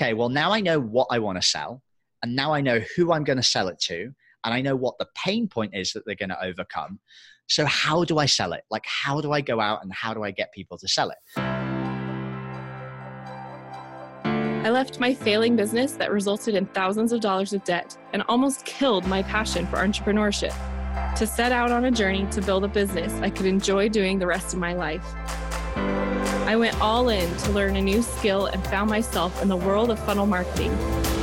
okay, well, now I know what I want to sell, and now I know who I'm going to sell it to, and I know what the pain point is that they're going to overcome. So, how do I sell it? Like, how do I go out and how do I get people to sell it? I left my failing business that resulted in thousands of dollars of debt and almost killed my passion for entrepreneurship to set out on a journey to build a business I could enjoy doing the rest of my life. I went all in to learn a new skill and found myself in the world of funnel marketing.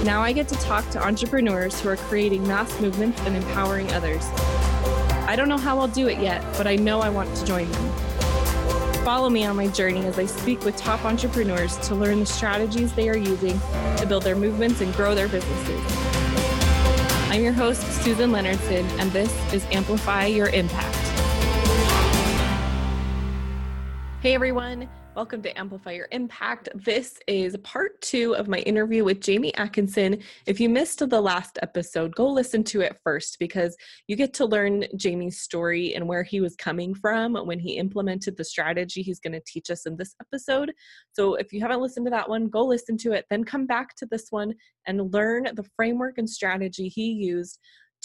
Now I get to talk to entrepreneurs who are creating mass movements and empowering others. I don't know how I'll do it yet, but I know I want to join them. Follow me on my journey as I speak with top entrepreneurs to learn the strategies they are using to build their movements and grow their businesses. I'm your host, Susan Leonardson, and this is Amplify Your Impact. Hey everyone, Welcome to Amplify Your Impact. This is part two of my interview with Jamie Atkinson. If you missed the last episode, go listen to it first because you get to learn Jamie's story and where he was coming from when he implemented the strategy he's going to teach us in this episode. So if you haven't listened to that one, go listen to it, then come back to this one and learn the framework and strategy he used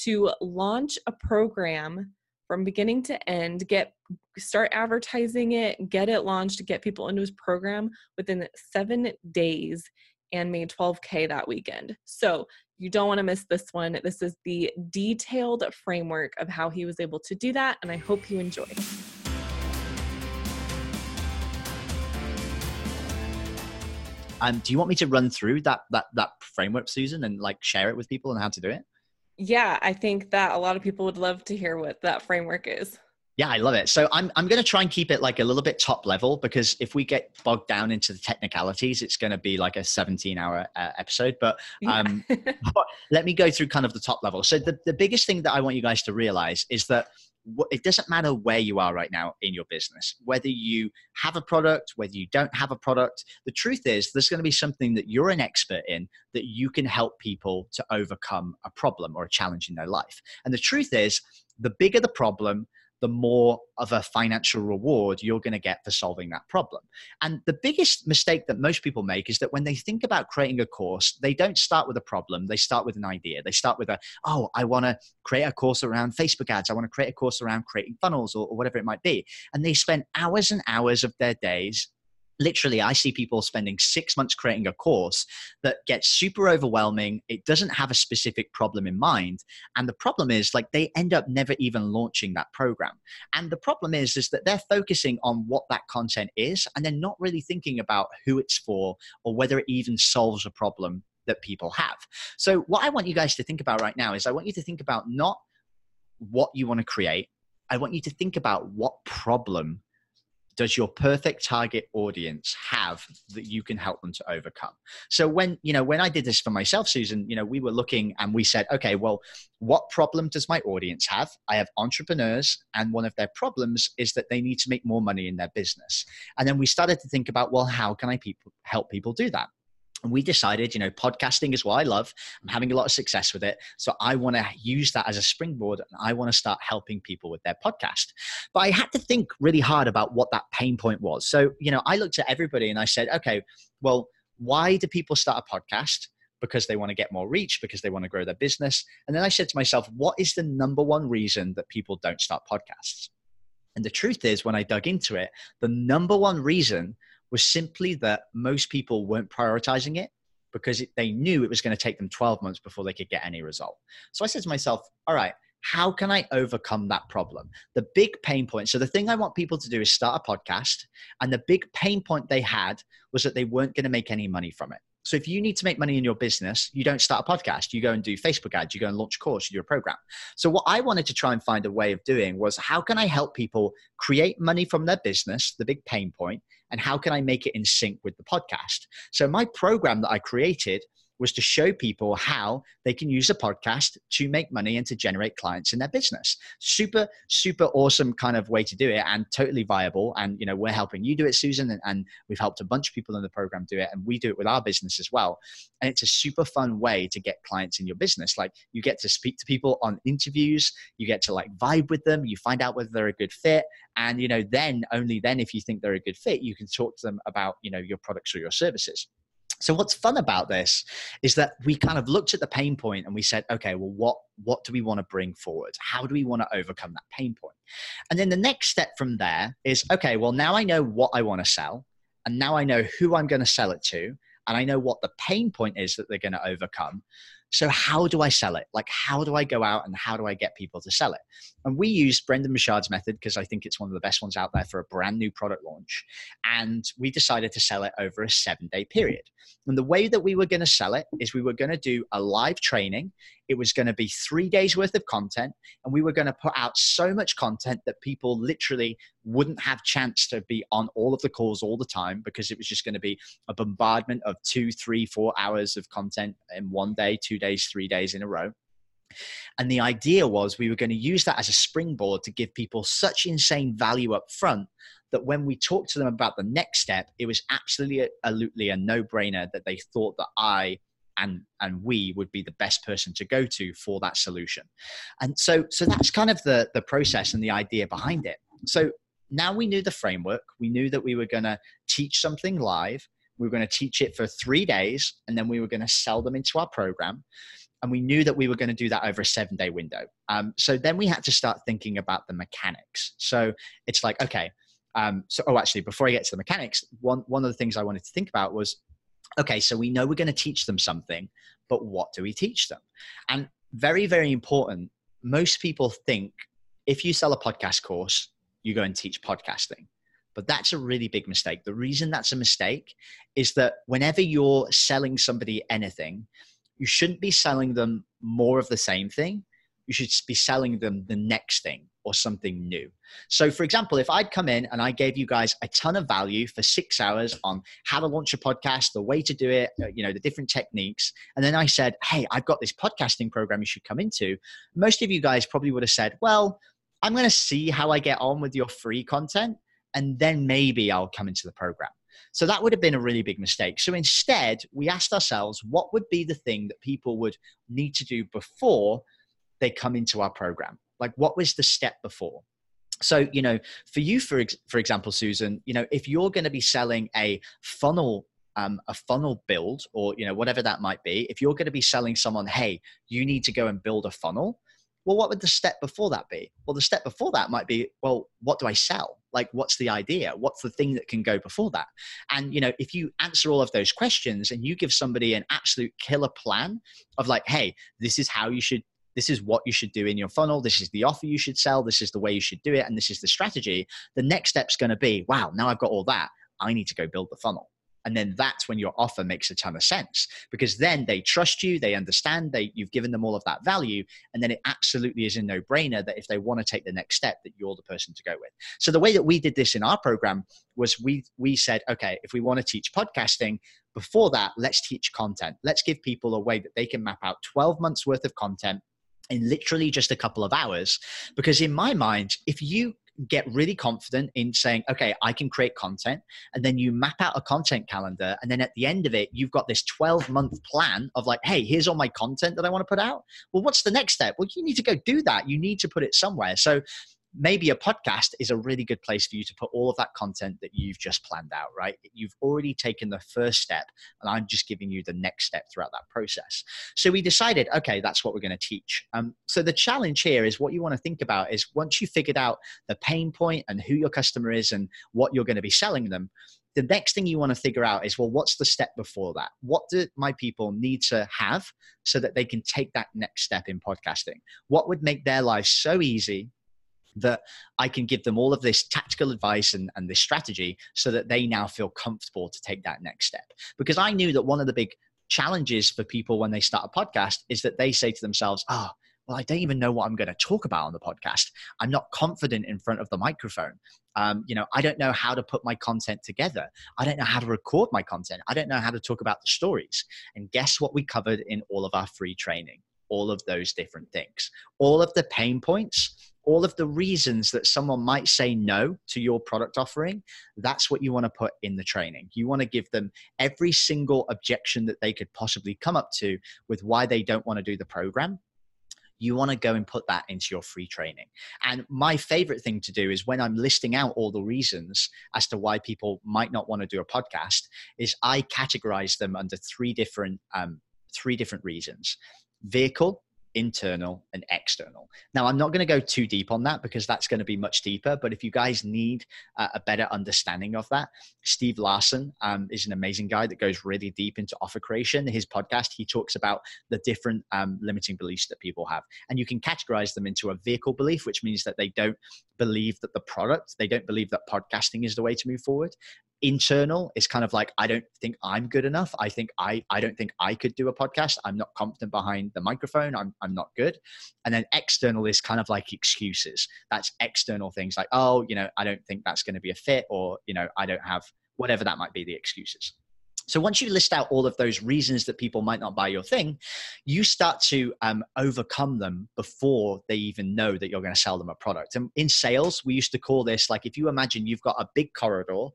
to launch a program from beginning to end, get start advertising it, get it launched, get people into his program within seven days and made 12K that weekend. So you don't want to miss this one. This is the detailed framework of how he was able to do that, and I hope you enjoy. Um, do you want me to run through that that that framework, Susan, and like share it with people and how to do it? Yeah, I think that a lot of people would love to hear what that framework is. Yeah, I love it. So I'm I'm going to try and keep it like a little bit top level because if we get bogged down into the technicalities, it's going to be like a 17 hour uh, episode. But um, yeah. but let me go through kind of the top level. So the the biggest thing that I want you guys to realize is that it doesn't matter where you are right now in your business, whether you have a product, whether you don't have a product. The truth is, there's going to be something that you're an expert in that you can help people to overcome a problem or a challenge in their life. And the truth is, the bigger the problem, the more of a financial reward you're going to get for solving that problem. And the biggest mistake that most people make is that when they think about creating a course, they don't start with a problem, they start with an idea. They start with a, oh, I want to create a course around Facebook ads, I want to create a course around creating funnels or, or whatever it might be. And they spend hours and hours of their days literally i see people spending six months creating a course that gets super overwhelming. It doesn't have a specific problem in mind. And the problem is like they end up never even launching that program. And the problem is is that they're focusing on what that content is and they're not really thinking about who it's for or whether it even solves a problem that people have. So what i want you guys to think about right now is i want you to think about not what you want to create. I want you to think about what problem does your perfect target audience have that you can help them to overcome? So when you know when i did this for myself susan you know we were looking and we said okay well what problem does my audience have? I have entrepreneurs and one of their problems is that they need to make more money in their business. And then we started to think about well how can i people, help people do that and we decided, you know, podcasting is what I love. I'm having a lot of success with it. So I want to use that as a springboard and I want to start helping people with their podcast. But I had to think really hard about what that pain point was. So, you know, I looked at everybody and I said, okay, well, why do people start a podcast? Because they want to get more reach, because they want to grow their business. And then I said to myself, what is the number one reason that people don't start podcasts? And the truth is, when I dug into it, the number one reason was simply that most people weren't prioritizing it because it, they knew it was going to take them 12 months before they could get any result. So I said to myself, all right, how can I overcome that problem? The big pain point. So, the thing I want people to do is start a podcast. And the big pain point they had was that they weren't going to make any money from it. So if you need to make money in your business, you don't start a podcast. You go and do Facebook ads. You go and launch a course. You do a program. So what I wanted to try and find a way of doing was how can I help people create money from their business, the big pain point, and how can I make it in sync with the podcast? So my program that I created was to show people how they can use a podcast to make money and to generate clients in their business. Super, super awesome kind of way to do it and totally viable. And, you know, we're helping you do it, Susan, and, and we've helped a bunch of people in the program do it. And we do it with our business as well. And it's a super fun way to get clients in your business. Like you get to speak to people on interviews, you get to like vibe with them, you find out whether they're a good fit. And, you know, then only then, if you think they're a good fit, you can talk to them about, you know, your products or your services. So what's fun about this is that we kind of looked at the pain point and we said, okay, well, what what do we want to bring forward? How do we want to overcome that pain point? And then the next step from there is, okay, well, now I know what I want to sell, and now I know who I'm going to sell it to, and I know what the pain point is that they're going to overcome. So how do I sell it? Like, how do I go out and how do I get people to sell it? And we used Brendon Burchard's method because I think it's one of the best ones out there for a brand new product launch. And we decided to sell it over a seven day period. And the way that we were going to sell it is we were going to do a live training. It was going to be three days worth of content. And we were going to put out so much content that people literally wouldn't have chance to be on all of the calls all the time because it was just going to be a bombardment of two, three, four hours of content in one day, two days, three days in a row. And the idea was we were going to use that as a springboard to give people such insane value up front that when we talked to them about the next step, it was absolutely, absolutely a no brainer that they thought that I and and we would be the best person to go to for that solution and so so that's kind of the the process and the idea behind it so now we knew the framework we knew that we were going to teach something live we were going to teach it for three days and then we were going to sell them into our program and we knew that we were going to do that over a seven day window. Um, so then we had to start thinking about the mechanics. So it's like, okay, um, so oh, actually, before I get to the mechanics, one one of the things I wanted to think about was, okay, so we know we're going to teach them something, but what do we teach them? And very very important. Most people think if you sell a podcast course, you go and teach podcasting. But that's a really big mistake. The reason that's a mistake is that whenever you're selling somebody anything, you shouldn't be selling them more of the same thing. You should be selling them the next thing or something new. So, for example, if I'd come in and I gave you guys a ton of value for six hours on how to launch a podcast, the way to do it, uh, you know, the different techniques, and then I said, Hey, I've got this podcasting program you should come into, most of you guys probably would have said, Well, I'm going to see how I get on with your free content, and then maybe I'll come into the program. So that would have been a really big mistake. So instead, we asked ourselves what would be the thing that people would need to do before they come into our program? Like, what was the step before? So, you know, for you, for, for example, Susan, you know, if you're going to be selling a funnel um, a funnel build or you know whatever that might be if you're going to be selling someone hey you need to go and build a funnel well what would the step before that be? Well the step before that might be well what do i sell? Like what's the idea? What's the thing that can go before that? And you know if you answer all of those questions and you give somebody an absolute killer plan of like hey this is how you should this is what you should do in your funnel this is the offer you should sell this is the way you should do it and this is the strategy the next step's going to be wow now i've got all that i need to go build the funnel and then that's when your offer makes a ton of sense because then they trust you they understand they you've given them all of that value and then it absolutely is a no-brainer that if they want to take the next step that you're the person to go with. So the way that we did this in our program was we we said okay if we want to teach podcasting before that let's teach content. Let's give people a way that they can map out 12 months worth of content in literally just a couple of hours. Because in my mind if you get really confident in saying, okay, I can create content. And then you map out a content calendar. And then at the end of it, you've got this 12 month plan of like, hey, here's all my content that I want to put out. Well, what's the next step? Well, you need to go do that. You need to put it somewhere. So maybe a podcast is a really good place for you to put all of that content that you've just planned out, right? You've already taken the first step, and I'm just giving you the next step throughout that process. So we decided, okay, that's what we're going to teach. Um, so the challenge here is what you want to think about is once you figured out the pain point and who your customer is and what you're going to be selling them, the next thing you want to figure out is well what's the step before that what do my people need to have so that they can take that next step in podcasting what would make their lives so easy that I can give them all of this tactical advice and, and this strategy so that they now feel comfortable to take that next step. Because I knew that one of the big challenges for people when they start a podcast is that they say to themselves, oh, well, I don't even know what I'm going to talk about on the podcast. I'm not confident in front of the microphone. Um, you know, I don't know how to put my content together. I don't know how to record my content. I don't know how to talk about the stories. And guess what we covered in all of our free training? All of those different things, all of the pain points all of the reasons that someone might say no to your product offering, that's what you want to put in the training. You want to give them every single objection that they could possibly come up to with why they don't want to do the program. you want to go and put that into your free training. And my favorite thing to do is when I'm listing out all the reasons as to why people might not want to do a podcast, is I categorize them under three different um, three different reasons: vehicle, internal and external. Now, I'm not going to go too deep on that because that's going to be much deeper. But if you guys need a better understanding of that, Steve Larsen um, is an amazing guy that goes really deep into offer creation. His podcast, he talks about the different um, limiting beliefs that people have. And you can categorize them into a vehicle belief, which means that they don't believe that the product, they don't believe that podcasting is the way to move forward internal is kind of like i don't think i'm good enough. I think i i don't think i could do a podcast. I'm not confident behind the microphone. I'm, I'm not good. And then external is kind of like excuses. That's external things like oh you know i don't think that's going to be a fit or you know i don't have whatever that might be the excuses so once you list out all of those reasons that people might not buy your thing, you start to um, overcome them before they even know that you're going to sell them a product. And in sales, we used to call this like if you imagine you've got a big corridor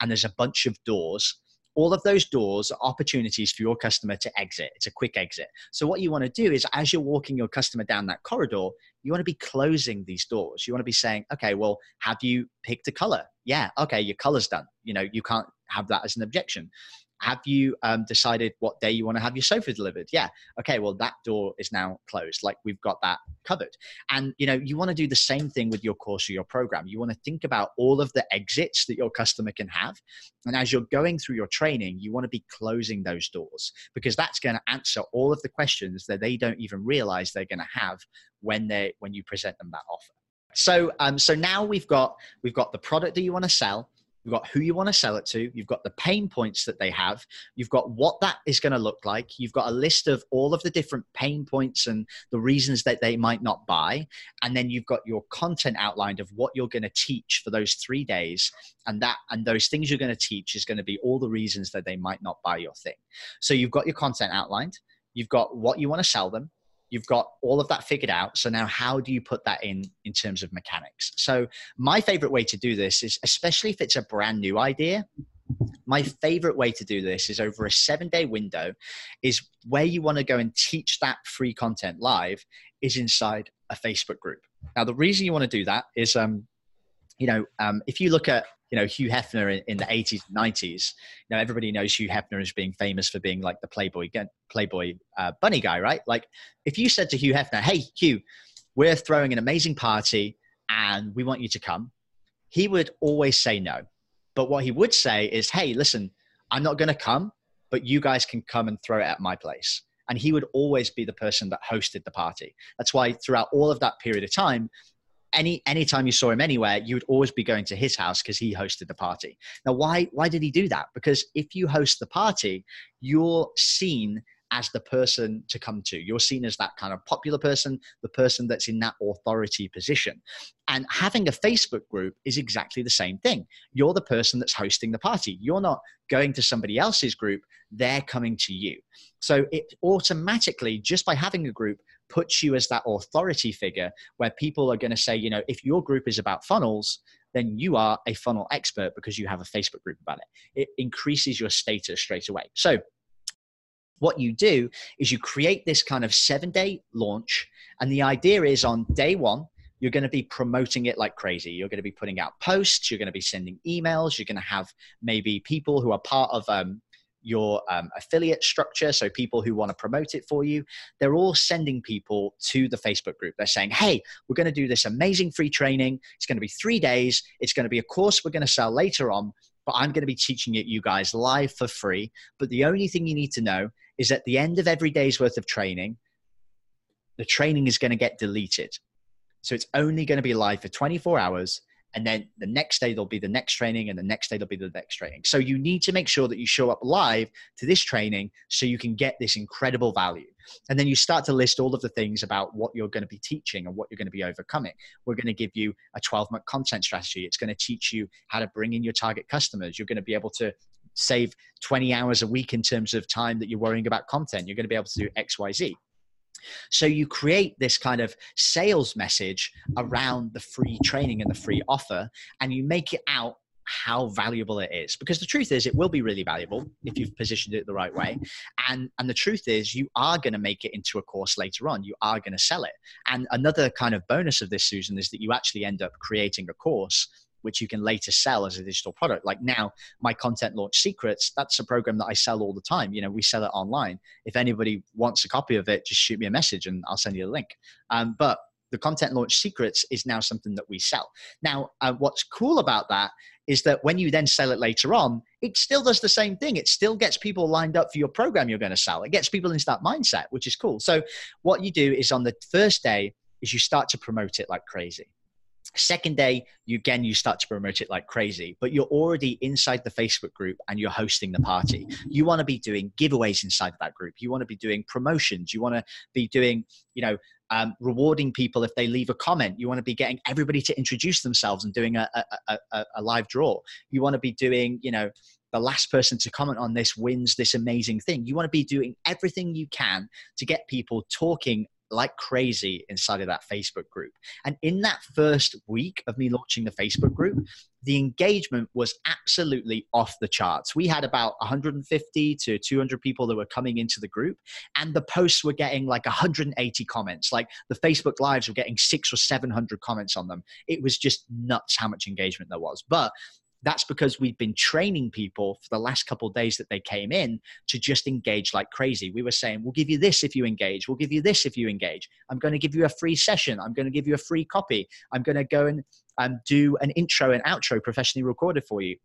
and there's a bunch of doors. All of those doors are opportunities for your customer to exit. It's a quick exit. So, what you want to do is, as you're walking your customer down that corridor, you want to be closing these doors. You want to be saying, okay, well, have you picked a color? Yeah, okay, your color's done. You know, you can't have that as an objection have you um, decided what day you want to have your sofa delivered? Yeah okay well that door is now closed like we've got that covered. And you know you want to do the same thing with your course or your program. You want to think about all of the exits that your customer can have. And as you're going through your training you want to be closing those doors because that's going to answer all of the questions that they don't even realize they're going to have when they when you present them that offer. So um so now we've got we've got the product that you want to sell You've got who you want to sell it to. You've got the pain points that they have. You've got what that is going to look like. You've got a list of all of the different pain points and the reasons that they might not buy. And then you've got your content outlined of what you're going to teach for those three days. And that and those things you're going to teach is going to be all the reasons that they might not buy your thing. So you've got your content outlined. You've got what you want to sell them you've got all of that figured out. So now how do you put that in in terms of mechanics? So my favorite way to do this is especially if it's a brand new idea my favorite way to do this is over a seven day window is where you want to go and teach that free content live is inside a facebook group. Now the reason you want to do that is um you know um, if you look at you know Hugh Hefner in, in, the 80s 90s you know everybody knows Hugh Hefner as being famous for being like the playboy playboy uh, bunny guy right? Like if you said to Hugh Hefner hey Hugh we're throwing an amazing party and we want you to come he would always say no. But what he would say is hey listen I'm not going to come but you guys can come and throw it at my place. And he would always be the person that hosted the party. That's why throughout all of that period of time any anytime you saw him anywhere, you would always be going to his house because he hosted the party. Now, why why did he do that? Because if you host the party, you're seen as the person to come to. You're seen as that kind of popular person, the person that's in that authority position. And having a Facebook group is exactly the same thing. You're the person that's hosting the party. You're not going to somebody else's group, they're coming to you. So it automatically, just by having a group, puts you as that authority figure where people are going to say, you know, if your group is about funnels, then you are a funnel expert because you have a Facebook group about it. It increases your status straight away. So, what you do is you create this kind of seven day launch. And the idea is on day one, you're going to be promoting it like crazy. You're going to be putting out posts. You're going to be sending emails. You're going to have maybe people who are part of um, your um, affiliate structure, so people who want to promote it for you, they're all sending people to the Facebook group. They're saying, hey, we're going to do this amazing free training. It's going to be three days. It's going to be a course we're going to sell later on, but I'm going to be teaching it you guys live for free. But the only thing you need to know is at the end of every day's worth of training, the training is going to get deleted. So it's only going to be live for 24 hours and then the next day there'll be the next training and the next day there'll be the next training. So you need to make sure that you show up live to this training so you can get this incredible value. And then you start to list all of the things about what you're going to be teaching and what you're going to be overcoming. We're going to give you a 12 month content strategy. It's going to teach you how to bring in your target customers. You're going to be able to save 20 hours a week in terms of time that you're worrying about content. You're going to be able to do xyz so you create this kind of sales message around the free training and the free offer, and you make it out how valuable it is. Because the truth is it will be really valuable if you've positioned it the right way. And and the truth is you are going to make it into a course later on. You are going to sell it. And another kind of bonus of this susan is that you actually end up creating a course which you can later sell as a digital product like now my content launch secrets that's a program that i sell all the time you know we sell it online if anybody wants a copy of it just shoot me a message and i'll send you a link um, but the content launch secrets is now something that we sell. Now, uh, what's cool about that is that when you then sell it later on, it still does the same thing. It still gets people lined up for your program you're going to sell. It gets people into that mindset, which is cool. So, what you do is on the first day is you start to promote it like crazy. Second day, you again you start to promote it like crazy, but you're already inside the Facebook group and you're hosting the party. You want to be doing giveaways inside that group. You want to be doing promotions. You want to be doing, you know, um, rewarding people if they leave a comment. You want to be getting everybody to introduce themselves and doing a, a, a, a live draw. You want to be doing, you know, the last person to comment on this wins this amazing thing. You want to be doing everything you can to get people talking like crazy inside of that Facebook group. And in that first week of me launching the Facebook group, the engagement was absolutely off the charts. We had about 150 to 200 people that were coming into the group, and the posts were getting like 180 comments. Like the Facebook Lives were getting six or 700 comments on them. It was just nuts how much engagement there was. But that's because we've been training people for the last couple days that they came in to just engage like crazy. We were saying, we'll give you this if you engage. We'll give you this if you engage. I'm going to give you a free session. I'm going to give you a free copy. I'm going to go and um, do an intro and outro professionally recorded for you.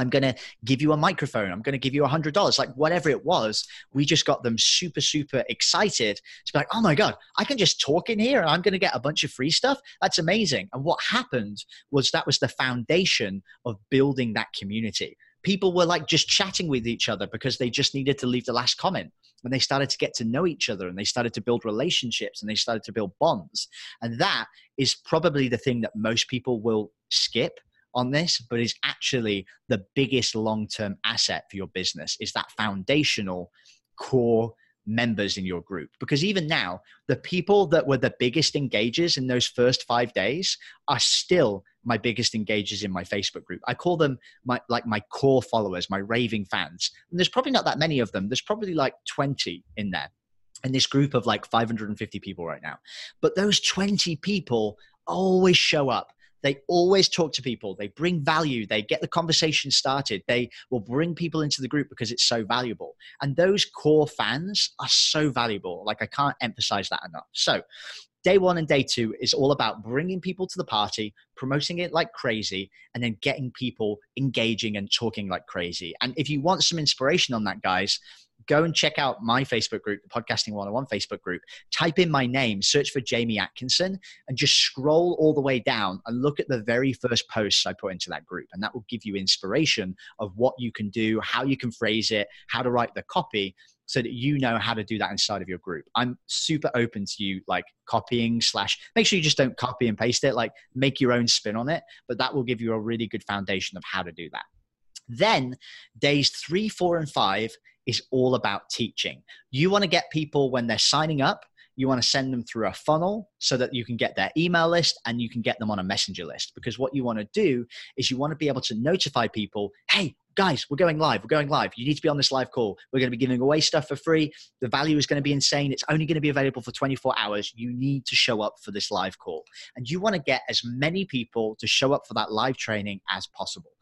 I'm going to give you a microphone. I'm going to give you a hundred dollars. Like whatever it was, we just got them super, super excited to be like, oh my God, I can just talk in here and I'm going to get a bunch of free stuff. That's amazing. And what happened was that was the foundation of building that community. People were like just chatting with each other because they just needed to leave the last comment. And they started to get to know each other and they started to build relationships and they started to build bonds. And that is probably the thing that most people will skip on this, but is actually the biggest long term asset for your business is that foundational core members in your group because even now the people that were the biggest engagers in those first 5 days are still my biggest engagers in my Facebook group. I call them my like my core followers, my raving fans. And there's probably not that many of them. There's probably like 20 in there. In this group of like 550 people right now. But those 20 people always show up they always talk to people. They bring value. They get the conversation started. They will bring people into the group because it's so valuable. And those core fans are so valuable. Like, I can't emphasize that enough. So, day one and day two is all about bringing people to the party, promoting it like crazy, and then getting people engaging and talking like crazy. And if you want some inspiration on that, guys, go and check out my Facebook group, the Podcasting 101 Facebook group. Type in my name, search for Jamie Atkinson, and just scroll all the way down and look at the very first posts I put into that group. And that will give you inspiration of what you can do, how you can phrase it, how to write the copy so that you know how to do that inside of your group. I'm super open to you like copying slash make sure you just don't copy and paste it, like make your own spin on it, but that will give you a really good foundation of how to do that. Then days three, four, and five is all about teaching. You want to get people when they're signing up, you want to send them through a funnel so that you can get their email list and you can get them on a messenger list. Because what you want to do is you want to be able to notify people hey, guys, we're going live. We're going live. You need to be on this live call. We're going to be giving away stuff for free. The value is going to be insane. It's only going to be available for 24 hours. You need to show up for this live call. And you want to get as many people to show up for that live training as possible.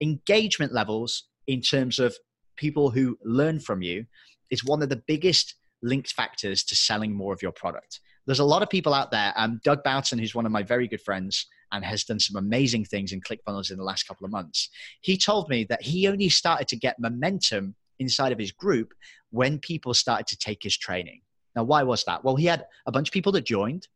Engagement levels in terms of people who learn from you is one of the biggest linked factors to selling more of your product. There's a lot of people out there. Um, Doug Boughton, who's one of my very good friends and has done some amazing things in ClickFunnels in the last couple of months, he told me that he only started to get momentum inside of his group when people started to take his training. Now, why was that? Well, he had a bunch of people that joined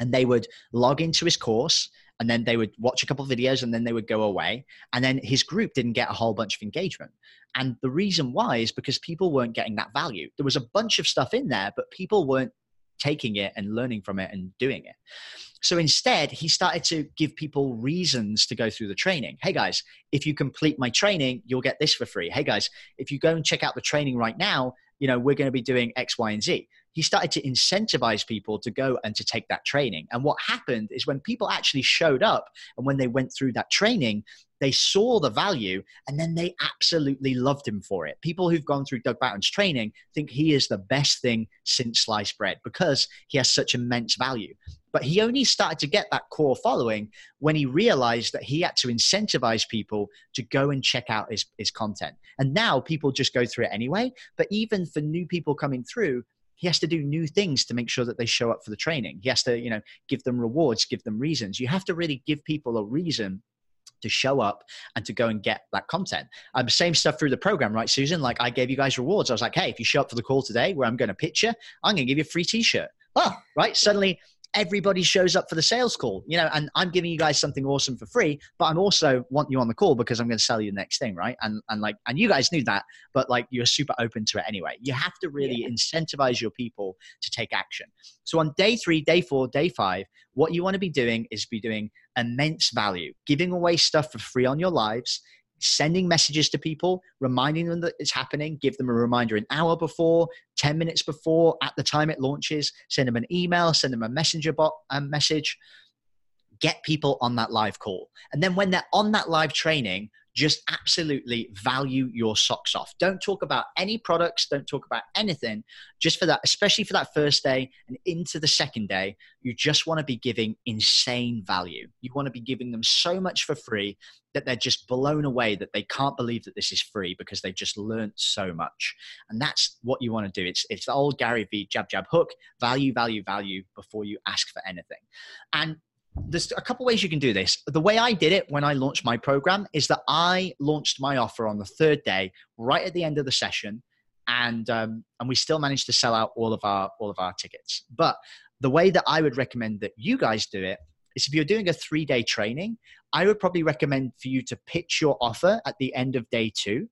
and they would log into his course and then they would watch a couple of videos and then they would go away. And then his group didn't get a whole bunch of engagement. And the reason why is because people weren't getting that value. There was a bunch of stuff in there but people weren't taking it and learning from it and doing it. So instead he started to give people reasons to go through the training. Hey guys if you complete my training you'll get this for free. Hey guys if you go and check out the training right now you know we're going to be doing x y and z he started to incentivize people to go and to take that training. And what happened is when people actually showed up and when they went through that training, they saw the value and then they absolutely loved him for it. People who've gone through Doug Barton's training think he is the best thing since sliced bread because he has such immense value. But he only started to get that core following when he realized that he had to incentivize people to go and check out his, his content. And now people just go through it anyway. But even for new people coming through, he has to do new things to make sure that they show up for the training. He has to, you know, give them rewards, give them reasons. You have to really give people a reason to show up and to go and get that content. Um, same stuff through the program, right, Susan? Like I gave you guys rewards. I was like, hey, if you show up for the call today where I'm going to pitch you, I'm going to give you a free t-shirt. Oh, right. Suddenly everybody shows up for the sales call, you know, and I'm giving you guys something awesome for free, but I'm also want you on the call because I'm going to sell you the next thing, right? And and like, and you guys knew that, but like you're super open to it anyway. You have to really yeah. incentivize your people to take action. So on day three, day four, day five, what you want to be doing is be doing immense value, giving away stuff for free on your lives, sending messages to people, reminding them that it's happening, give them a reminder an hour before, 10 minutes before, at the time it launches, send them an email, send them a messenger bot um, message, get people on that live call. And then when they're on that live training, just absolutely value your socks off. Don't talk about any products, don't talk about anything. Just for that, especially for that first day and into the second day, you just want to be giving insane value. You want to be giving them so much for free that they're just blown away that they can't believe that this is free because they've just learned so much. And that's what you want to do. It's it's the old Gary V jab jab hook, value, value, value before you ask for anything. And there's a couple ways you can do this. The way I did it when I launched my program is that I launched my offer on the third day, right at the end of the session, and um, and we still managed to sell out all of our all of our tickets. But the way that I would recommend that you guys do it is if you're doing a three day training, I would probably recommend for you to pitch your offer at the end of day two.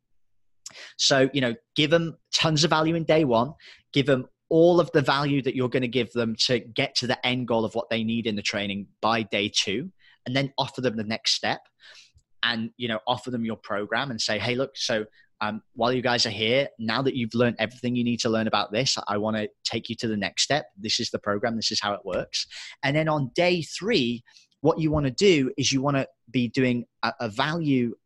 So, you know, give them tons of value in day one, give them all of the value that you're going to give them to get to the end goal of what they need in the training by day two and then offer them the next step and you know offer them your program and say hey look so um, while you guys are here now that you've learned everything you need to learn about this i want to take you to the next step. This is the program. This is how it works. And then on day three what you want to do is you want to be doing a, a value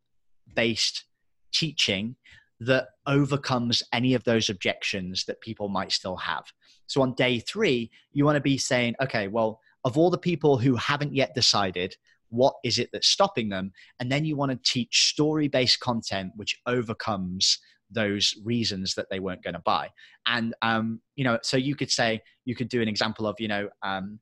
based teaching that overcomes any of those objections that people might still have. So on day three, you want to be saying, okay, well, of all the people who haven't yet decided, what is it that's stopping them? And then you want to teach story based content which overcomes those reasons that they weren't going to buy. And, um, you know, so you could say, you could do an example of, you know, um,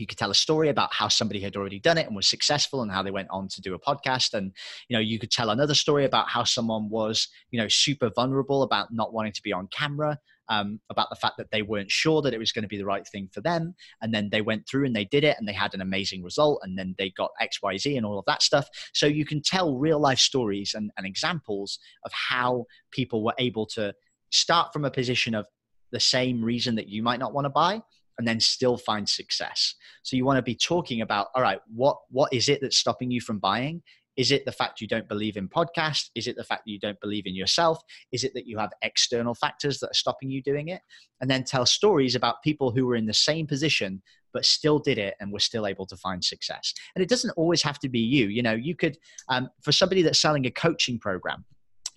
you could tell a story about how somebody had already done it and was successful and how they went on to do a podcast. And you know you could tell another story about how someone was you know super vulnerable about not wanting to be on camera um, about the fact that they weren't sure that it was going to be the right thing for them. And then they went through and they did it and they had an amazing result and then they got xyz and all of that stuff. So you can tell real life stories and, and examples of how people were able to start from a position of the same reason that you might not want to buy and then still find success. So you want to be talking about, all right, what what is it that's stopping you from buying? Is it the fact you don't believe in podcast? Is it the fact that you don't believe in yourself? Is it that you have external factors that are stopping you doing it? And then tell stories about people who were in the same position but still did it and were still able to find success. And it doesn't always have to be you. You know, you could, um, for somebody that's selling a coaching program,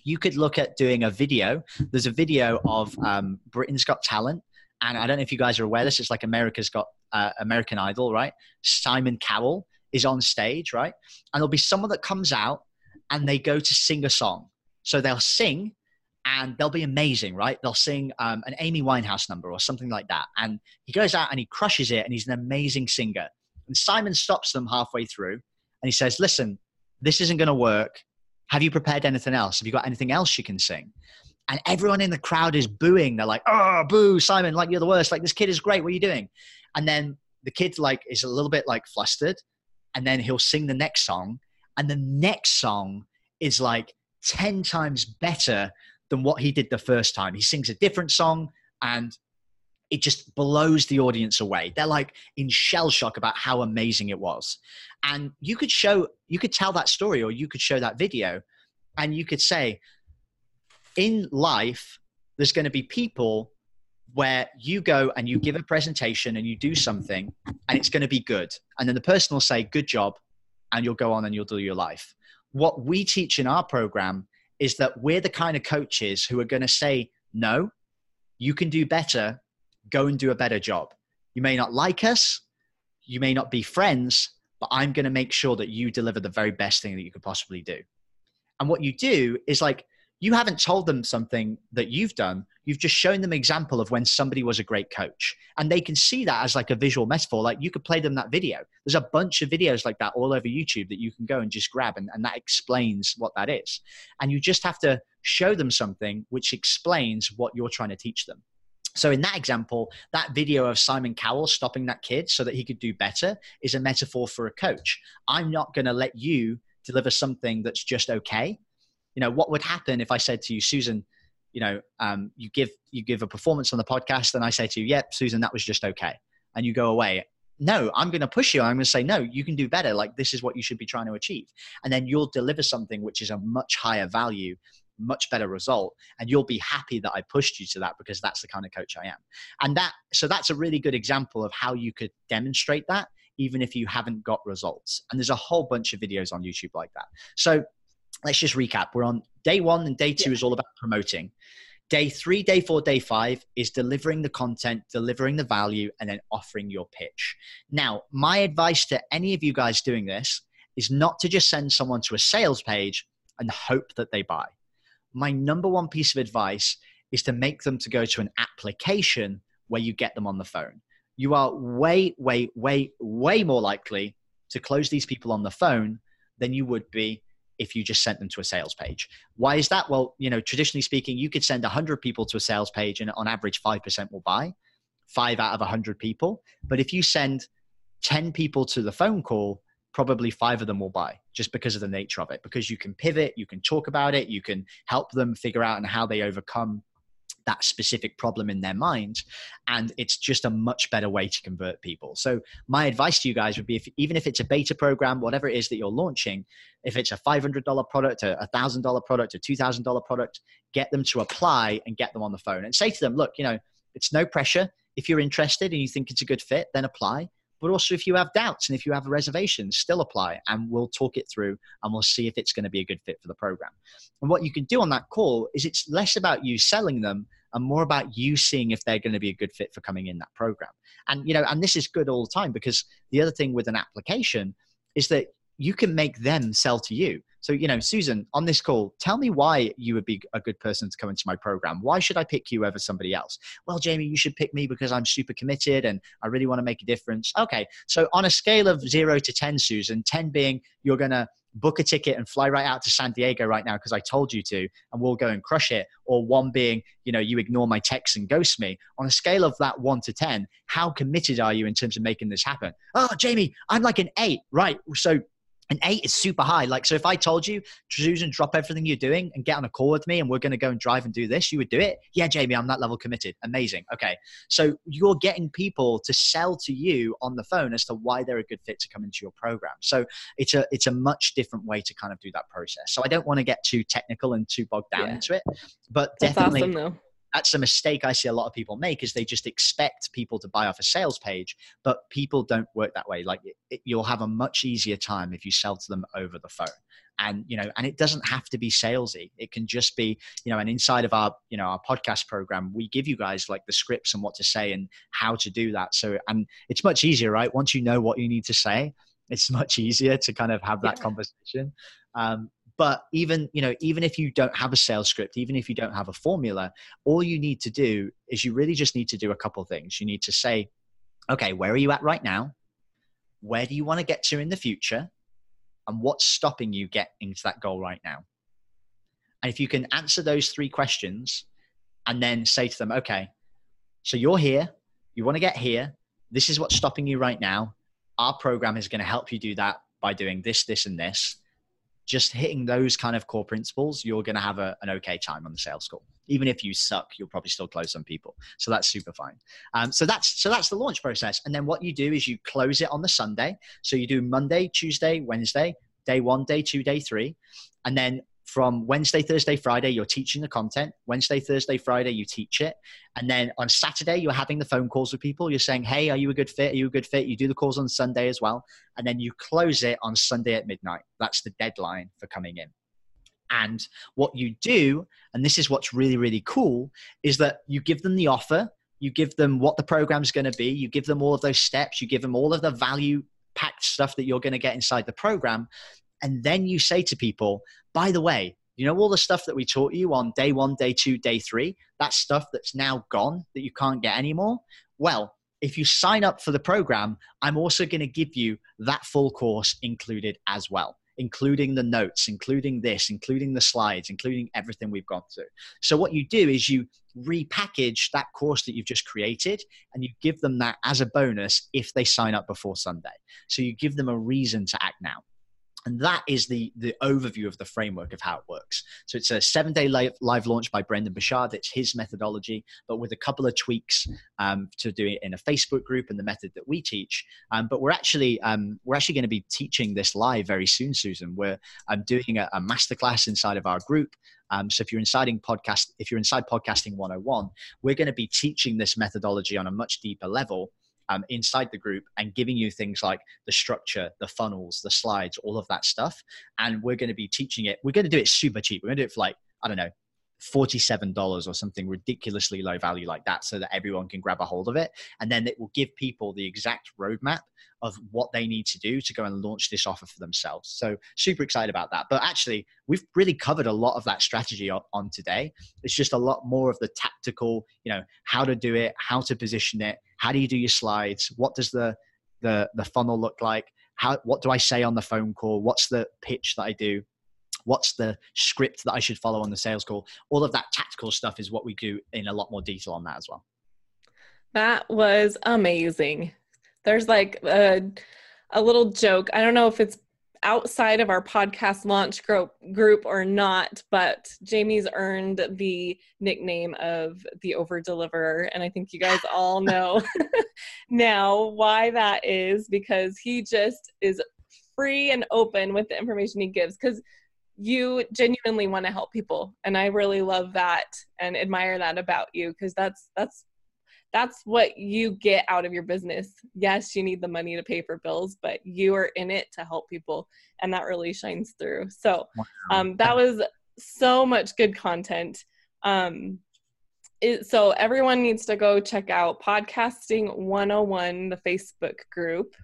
you could look at doing a video. There's a video of um, Britain's Got Talent and I don't know if you guys are aware this. It's like America's got uh, American Idol, right? Simon Cowell is on stage, right? And there'll be someone that comes out and they go to sing a song. So they'll sing and they'll be amazing, right? They'll sing um, an Amy Winehouse number or something like that. And he goes out and he crushes it and he's an amazing singer. And Simon stops them halfway through and he says, Listen, this isn't going to work. Have you prepared anything else? Have you got anything else you can sing? And everyone in the crowd is booing. They're like, "Oh, boo, Simon! Like you're the worst! Like this kid is great. What are you doing?" And then the kid like is a little bit like flustered, and then he'll sing the next song, and the next song is like ten times better than what he did the first time. He sings a different song, and it just blows the audience away. They're like in shell shock about how amazing it was. And you could show, you could tell that story, or you could show that video, and you could say, in life, there's going to be people where you go and you give a presentation and you do something and it's going to be good. And then the person will say, Good job. And you'll go on and you'll do your life. what we teach in our program is that we're the kind of coaches who are going to say, no, you can do better, go and do a better job. You may not like us, you may not be friends, but I'm going to make sure that you deliver the very best thing that you could possibly do. And what you do is like, you haven't told them something that you've done. You've just shown them example of when somebody was a great coach. And they can see that as like a visual metaphor. Like you could play them that video. There's a bunch of videos like that all over youtube that you can go and just grab and, and that explains what that is. And you just have to show them something which explains what you're trying to teach them. So in that example, that video of Simon Cowell stopping that kid so that he could do better is a metaphor for a coach. I'm not going to let you deliver something that's just okay you know what would happen if i said to you susan you know um, you give you give a performance on the podcast and i say to you yep susan that was just okay and you go away no i'm going to push you. I'm going to say no you can do better. Like this is what you should be trying to achieve. And then you'll deliver something which is a much higher value much better result and you'll be happy that i pushed you to that because that's the kind of coach i am. And that so that's a really good example of how you could demonstrate that even if you haven't got results. And there's a whole bunch of videos on youtube like that. So let's just recap. We're on day one, and day two yeah. is all about promoting. Day three, day four, day five is delivering the content, delivering the value, and then offering your pitch. Now, my advice to any of you guys doing this is not to just send someone to a sales page and hope that they buy. My number one piece of advice is to make them to go to an application where you get them on the phone. You are way, way, way, way more likely to close these people on the phone than you would be if you just sent them to a sales page. Why is that? Well, you know, traditionally speaking, you could send 100 people to a sales page and on average 5% will buy, 5 out of 100 people. But if you send 10 people to the phone call, probably 5 of them will buy just because of the nature of it because you can pivot, you can talk about it, you can help them figure out and how they overcome that specific problem in their mind and it's just a much better way to convert people. So my advice to you guys would be if, even if it's a beta program whatever it is that you're launching if it's a $500 product a $1000 product a $2000 product get them to apply and get them on the phone. And say to them look you know it's no pressure. If you're interested and you think it's a good fit then apply but also if you have doubts and if you have reservations, still apply and we'll talk it through and we'll see if it's going to be a good fit for the program. And what you can do on that call is it's less about you selling them and more about you seeing if they're going to be a good fit for coming in that program. And you know, and this is good all the time because the other thing with an application is that you can make them sell to you. So, you know, Susan, on this call, tell me why you would be a good person to come into my program. Why should I pick you over somebody else? Well, Jamie, you should pick me because I'm super committed and I really want to make a difference. Okay. So, on a scale of zero to 10, Susan, 10 being you're going to book a ticket and fly right out to San Diego right now because I told you to, and we'll go and crush it. Or one being, you know, you ignore my texts and ghost me. On a scale of that one to 10, how committed are you in terms of making this happen? Oh, Jamie, I'm like an eight. Right. So an eight is super high. Like, so if I told you, Susan, drop everything you're doing and get on a call with me and we're going to go and drive and do this, you would do it? Yeah, Jamie, I'm that level committed. Amazing. Okay. So you're getting people to sell to you on the phone as to why they're a good fit to come into your program. So it's a, it's a much different way to kind of do that process. So I don't want to get too technical and too bogged down yeah. into it, but That's definitely. Awesome, that's a mistake I see a lot of people make is they just expect people to buy off a sales page, but people don't work that way. Like it, you'll have a much easier time if you sell to them over the phone. And you know, and it doesn't have to be salesy. It can just be, you know, and inside of our, you know, our podcast program, we give you guys like the scripts and what to say and how to do that. So, and it's much easier, right? Once you know what you need to say, it's much easier to kind of have that yeah. conversation. Um, but even you know even if you don't have a sales script even if you don't have a formula all you need to do is you really just need to do a couple things. You need to say okay where are you at right now? Where do you want to get to in the future? And what's stopping you getting to that goal right now? And if you can answer those three questions and then say to them okay so you're here you want to get here this is what's stopping you right now. Our program is going to help you do that by doing this this and this just hitting those kind of core principles, you're going to have a, an okay time on the sales call. Even if you suck, you'll probably still close some people. So that's super fine. Um, so that's so that's the launch process. And then what you do is you close it on the Sunday. So you do Monday, Tuesday, Wednesday, day one, day two, day three, and then from Wednesday, Thursday, Friday, you're teaching the content. Wednesday, Thursday, Friday, you teach it. And then on Saturday, you're having the phone calls with people. You're saying, hey, are you a good fit? Are you a good fit? You do the calls on Sunday as well. And then you close it on Sunday at midnight. That's the deadline for coming in. And what you do, and this is what's really, really cool, is that you give them the offer, you give them what the program's going to be, you give them all of those steps, you give them all of the value packed stuff that you're going to get inside the program. And then you say to people, by the way, you know all the stuff that we taught you on day one, day two, day three, that stuff that's now gone that you can't get anymore? Well, if you sign up for the program, I'm also going to give you that full course included as well, including the notes, including this, including the slides, including everything we've gone through. So, what you do is you repackage that course that you've just created and you give them that as a bonus if they sign up before Sunday. So, you give them a reason to act now and that is the the overview of the framework of how it works. So it's a seven day live, live launch by Brendon Burchard it's his methodology but with a couple of tweaks um, to do it in a facebook group and the method that we teach. Um, but we're actually um, we're actually going to be teaching this live very soon susan. We're i'm doing a, a masterclass inside of our group. Um, so if you're inside podcast if you're inside podcasting 101 we're going to be teaching this methodology on a much deeper level um, inside the group and giving you things like the structure, the funnels, the slides, all of that stuff. And we're going to be teaching it. We're going to do it super cheap. We're going to do it for like, I don't know, $47 or something ridiculously low value like that so that everyone can grab a hold of it. And then it will give people the exact roadmap of what they need to do to go and launch this offer for themselves. So super excited about that. But actually, we've really covered a lot of that strategy on, today. It's just a lot more of the tactical, you know, how to do it, how to position it, how do you do your slides, what does the the the funnel look like, how what do I say on the phone call, what's the pitch that I do, what's the script that I should follow on the sales call. All of that tactical stuff is what we do in a lot more detail on that as well. That was amazing. There's like a, a little joke. I don't know if it's outside of our podcast launch group group or not, but Jamie's earned the nickname of the over deliverer. And I think you guys all know now why that is because he just is free and open with the information he gives. Because you genuinely want to help people and i really love that and admire that about you because that's that's that's what you get out of your business. Yes you need the money to pay for bills but you are in it to help people and that really shines through. So um, that was so much good content. Um, it, so everyone needs to go check out podcasting 101 the facebook group.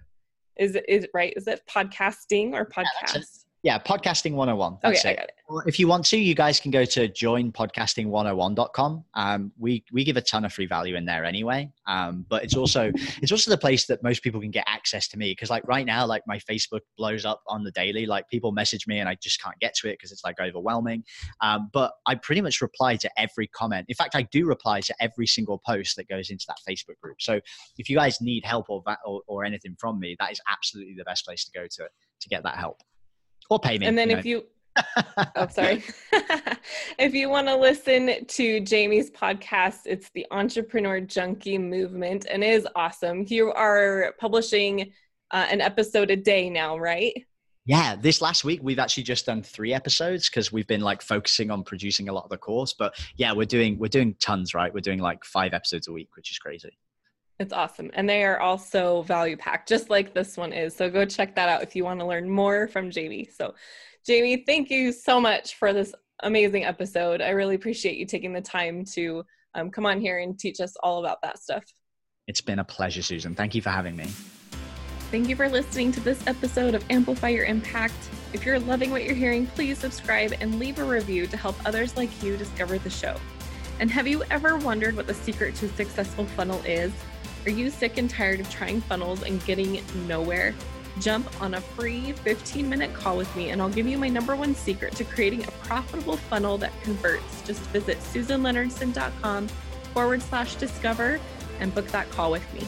Is it is right? Is it podcasting or podcast? yeah, yeah, podcasting 101. That's okay, it. It. If you want to, you guys can go to joinpodcasting101.com. Um, we we give a ton of free value in there anyway. Um, but it's also it's also the place that most people can get access to me because like right now, like my Facebook blows up on the daily. Like people message me and I just can't get to it because it's like overwhelming. Um, but I pretty much reply to every comment. In fact, I do reply to every single post that goes into that Facebook group. So if you guys need help or or, or anything from me, that is absolutely the best place to go to to get that help or pay me. And then you if know. you oh, sorry. if you want to listen to Jamie's podcast, it's the Entrepreneur Junkie Movement and it is awesome. You are publishing uh, an episode a day now, right? Yeah, this last week we've actually just done three episodes because we've been like focusing on producing a lot of the course. But yeah, we're doing we're doing tons, right? We're doing like five episodes a week, which is crazy. It's awesome. And they are also value packed, just like this one is. So go check that out if you want to learn more from Jamie. So, Jamie, thank you so much for this amazing episode. I really appreciate you taking the time to um, come on here and teach us all about that stuff. It's been a pleasure, Susan. Thank you for having me. Thank you for listening to this episode of Amplify Your Impact. If you're loving what you're hearing, please subscribe and leave a review to help others like you discover the show. And have you ever wondered what the secret to a successful funnel is? Are you sick and tired of trying funnels and getting nowhere? Jump on a free 15 minute call with me, and I'll give you my number one secret to creating a profitable funnel that converts. Just visit susanleonardson.com forward slash discover and book that call with me.